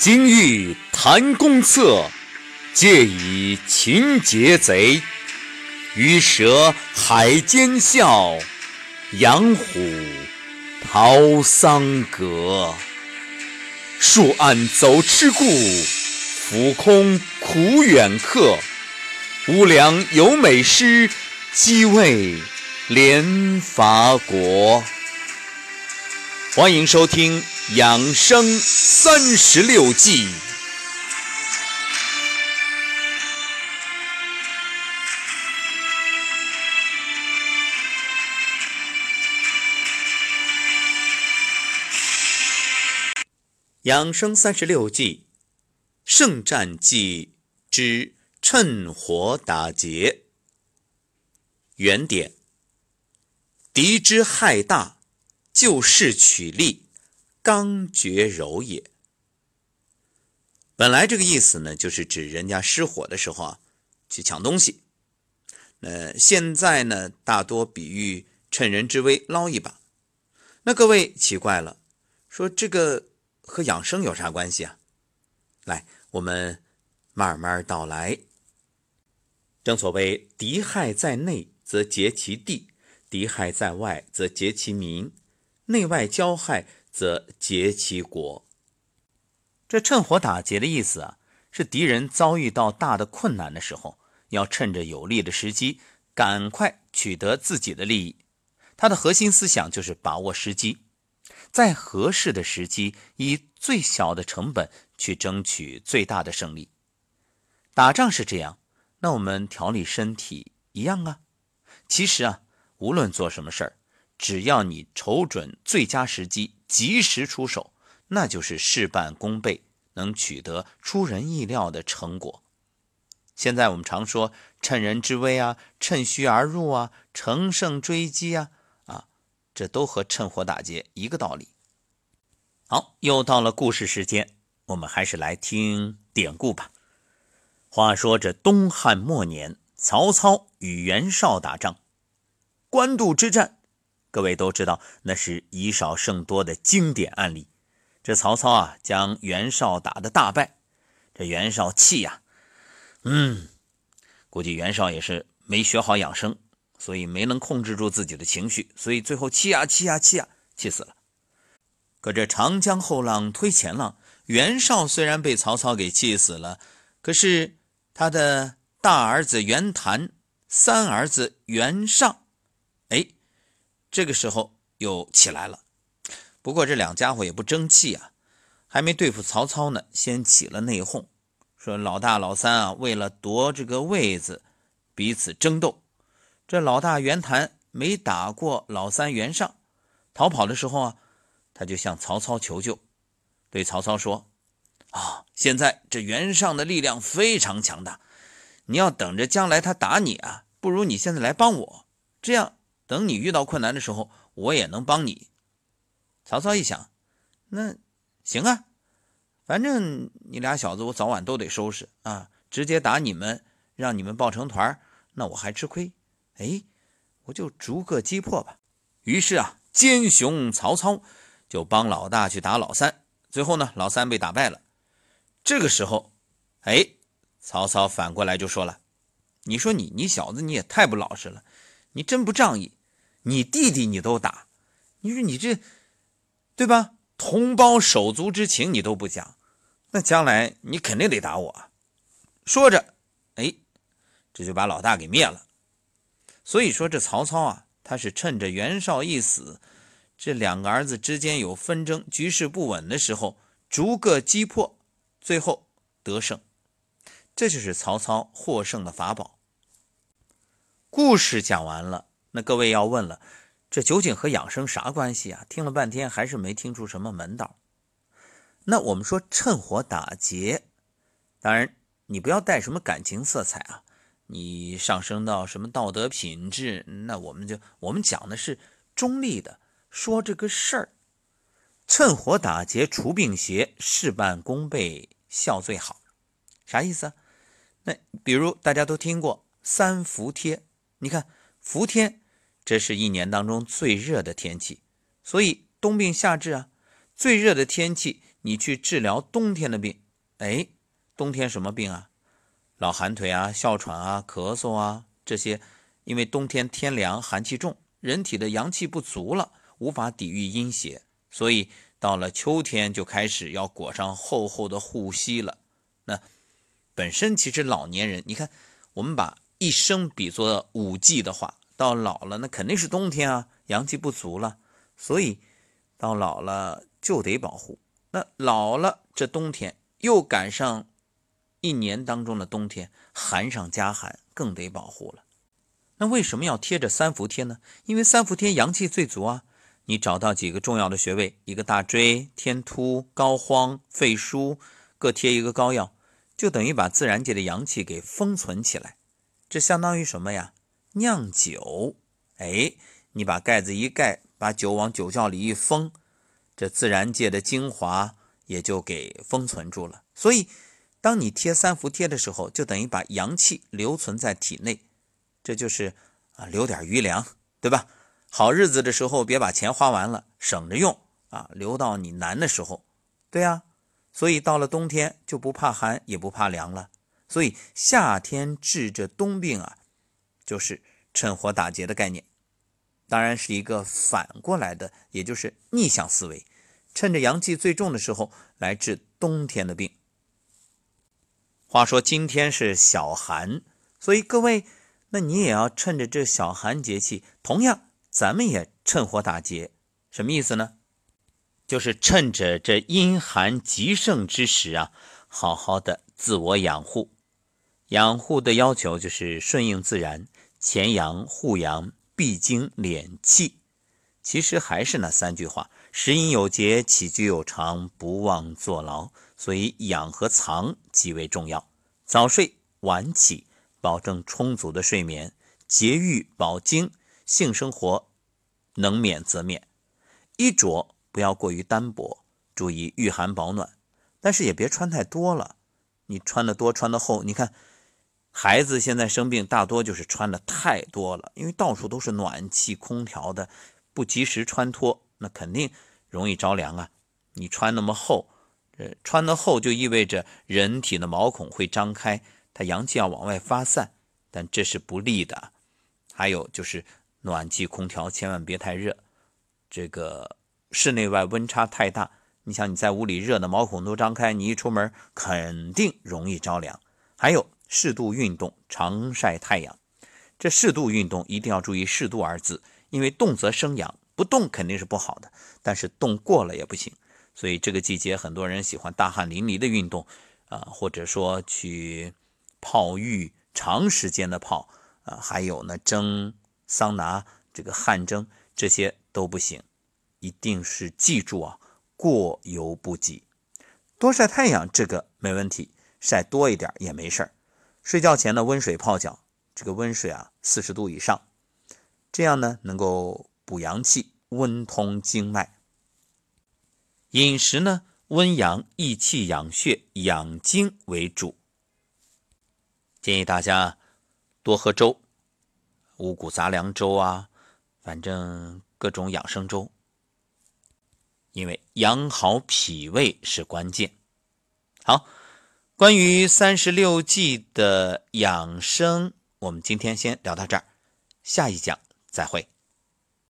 今欲谈公策，借以擒劫贼。鱼蛇海间笑，羊虎逃桑阁。树暗走痴故，俯空苦远客。无良有美诗，积为连伐国。欢迎收听《养生三十六计》。养生三十六计，圣战计之趁火打劫。原点：敌之害大，就势取利，刚决柔也。本来这个意思呢，就是指人家失火的时候啊，去抢东西。那现在呢，大多比喻趁人之危捞一把。那各位奇怪了，说这个。和养生有啥关系啊？来，我们慢慢道来。正所谓“敌害在内，则结其地；敌害在外，则结其民；内外交害，则结其国。”这趁火打劫的意思啊，是敌人遭遇到大的困难的时候，要趁着有利的时机，赶快取得自己的利益。它的核心思想就是把握时机。在合适的时机，以最小的成本去争取最大的胜利。打仗是这样，那我们调理身体一样啊。其实啊，无论做什么事儿，只要你瞅准最佳时机，及时出手，那就是事半功倍，能取得出人意料的成果。现在我们常说“趁人之危”啊，“趁虚而入”啊，“乘胜追击”啊。啊这都和趁火打劫一个道理。好，又到了故事时间，我们还是来听典故吧。话说这东汉末年，曹操与袁绍打仗，官渡之战，各位都知道那是以少胜多的经典案例。这曹操啊，将袁绍打得大败，这袁绍气呀，嗯，估计袁绍也是没学好养生。所以没能控制住自己的情绪，所以最后气呀气呀气呀，气死了。可这长江后浪推前浪，袁绍虽然被曹操给气死了，可是他的大儿子袁谭、三儿子袁尚，哎，这个时候又起来了。不过这两家伙也不争气啊，还没对付曹操呢，先起了内讧，说老大老三啊，为了夺这个位子，彼此争斗。这老大袁谭没打过老三袁尚，逃跑的时候啊，他就向曹操求救，对曹操说：“啊，现在这袁尚的力量非常强大，你要等着将来他打你啊，不如你现在来帮我，这样等你遇到困难的时候，我也能帮你。”曹操一想，那行啊，反正你俩小子我早晚都得收拾啊，直接打你们，让你们抱成团那我还吃亏。哎，我就逐个击破吧。于是啊，奸雄曹操就帮老大去打老三，最后呢，老三被打败了。这个时候，哎，曹操反过来就说了：“你说你，你小子你也太不老实了，你真不仗义，你弟弟你都打，你说你这，对吧？同胞手足之情你都不讲，那将来你肯定得打我。”说着，哎，这就把老大给灭了。所以说，这曹操啊，他是趁着袁绍一死，这两个儿子之间有纷争、局势不稳的时候，逐个击破，最后得胜。这就是曹操获胜的法宝。故事讲完了，那各位要问了，这究竟和养生啥关系啊？听了半天还是没听出什么门道。那我们说趁火打劫，当然你不要带什么感情色彩啊。你上升到什么道德品质？那我们就我们讲的是中立的，说这个事儿，趁火打劫除病邪，事半功倍效最好，啥意思啊？那比如大家都听过三伏贴，你看伏天，这是一年当中最热的天气，所以冬病夏治啊，最热的天气你去治疗冬天的病，哎，冬天什么病啊？老寒腿啊、哮喘啊、咳嗽啊这些，因为冬天天凉，寒气重，人体的阳气不足了，无法抵御阴邪，所以到了秋天就开始要裹上厚厚的护膝了。那本身其实老年人，你看我们把一生比作五季的话，到老了那肯定是冬天啊，阳气不足了，所以到老了就得保护。那老了，这冬天又赶上一年当中的冬天，寒上加寒，更得保护了。那为什么要贴着三伏贴呢？因为三伏贴阳气最足啊。你找到几个重要的穴位，一个大椎、天突、膏肓、肺腧，各贴一个膏药，就等于把自然界的阳气给封存起来。这相当于什么呀？酿酒。哎，你把盖子一盖，把酒往酒窖里一封。这自然界的精华也就给封存住了，所以当你贴三伏贴的时候，就等于把阳气留存在体内，这就是啊留点余粮，对吧？好日子的时候别把钱花完了，省着用啊，留到你难的时候，对呀。所以到了冬天就不怕寒也不怕凉了，所以夏天治这冬病啊，就是趁火打劫的概念，当然是一个反过来的，也就是逆向思维。趁着阳气最重的时候来治冬天的病。话说今天是小寒，所以各位，那你也要趁着这小寒节气，同样咱们也趁火打劫。什么意思呢？就是趁着这阴寒极盛之时啊，好好的自我养护。养护的要求就是顺应自然，前阳护阳，必经敛气。其实还是那三句话。食饮有节，起居有常，不忘坐牢。所以养和藏极为重要。早睡晚起，保证充足的睡眠，节欲保精，性生活能免则免。衣着不要过于单薄，注意御寒保暖，但是也别穿太多了。你穿的多，穿的厚，你看孩子现在生病，大多就是穿的太多了，因为到处都是暖气、空调的，不及时穿脱。那肯定容易着凉啊！你穿那么厚，呃，穿的厚就意味着人体的毛孔会张开，它阳气要往外发散，但这是不利的。还有就是暖气空调千万别太热，这个室内外温差太大，你想你在屋里热的毛孔都张开，你一出门肯定容易着凉。还有适度运动，常晒太阳。这适度运动一定要注意“适度”二字，因为动则生阳。不动肯定是不好的，但是动过了也不行。所以这个季节很多人喜欢大汗淋漓的运动，啊，或者说去泡浴，长时间的泡，啊，还有呢蒸桑拿，这个汗蒸这些都不行。一定是记住啊，过犹不及。多晒太阳这个没问题，晒多一点也没事儿。睡觉前呢温水泡脚，这个温水啊四十度以上，这样呢能够。补阳气，温通经脉。饮食呢，温阳益气、养血、养精为主。建议大家多喝粥，五谷杂粮粥啊，反正各种养生粥。因为养好脾胃是关键。好，关于三十六计的养生，我们今天先聊到这儿，下一讲再会。